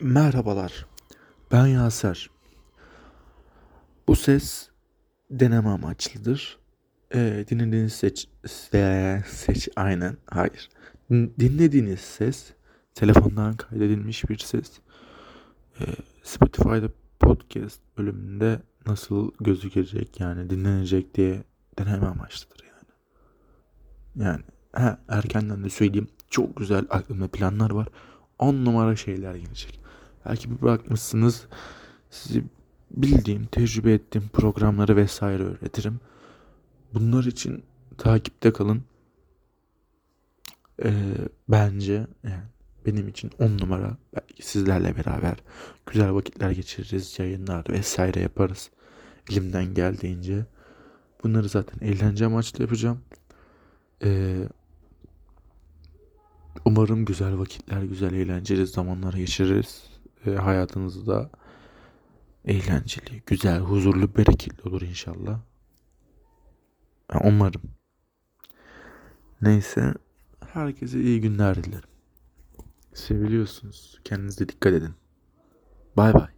Merhabalar. Ben Yaser. Bu ses deneme amaçlıdır. Ee, dinlediğiniz seç, se- seç aynen hayır. Din- Dinlediğiniz ses telefondan kaydedilmiş bir ses. Ee, Spotify'da podcast bölümünde nasıl gözükecek yani dinlenecek diye deneme amaçlıdır yani. Yani ha, erkenden de söyleyeyim çok güzel aklımda planlar var. 10 numara şeyler gelecek. Belki bir bakmışsınız sizi bildiğim, tecrübe ettiğim programları vesaire öğretirim. Bunlar için takipte kalın. Ee, bence yani benim için 10 numara. Belki sizlerle beraber güzel vakitler geçiririz, yayınlar vesaire yaparız. Elimden geldiğince. Bunları zaten eğlence amaçlı yapacağım. Ee, umarım güzel vakitler, güzel eğlenceli zamanlar geçiririz. Ee, hayatınızı da eğlenceli, güzel, huzurlu, bereketli olur inşallah. Umarım. Neyse, herkese iyi günler dilerim. Seviliyorsunuz. Kendinize dikkat edin. Bay bay.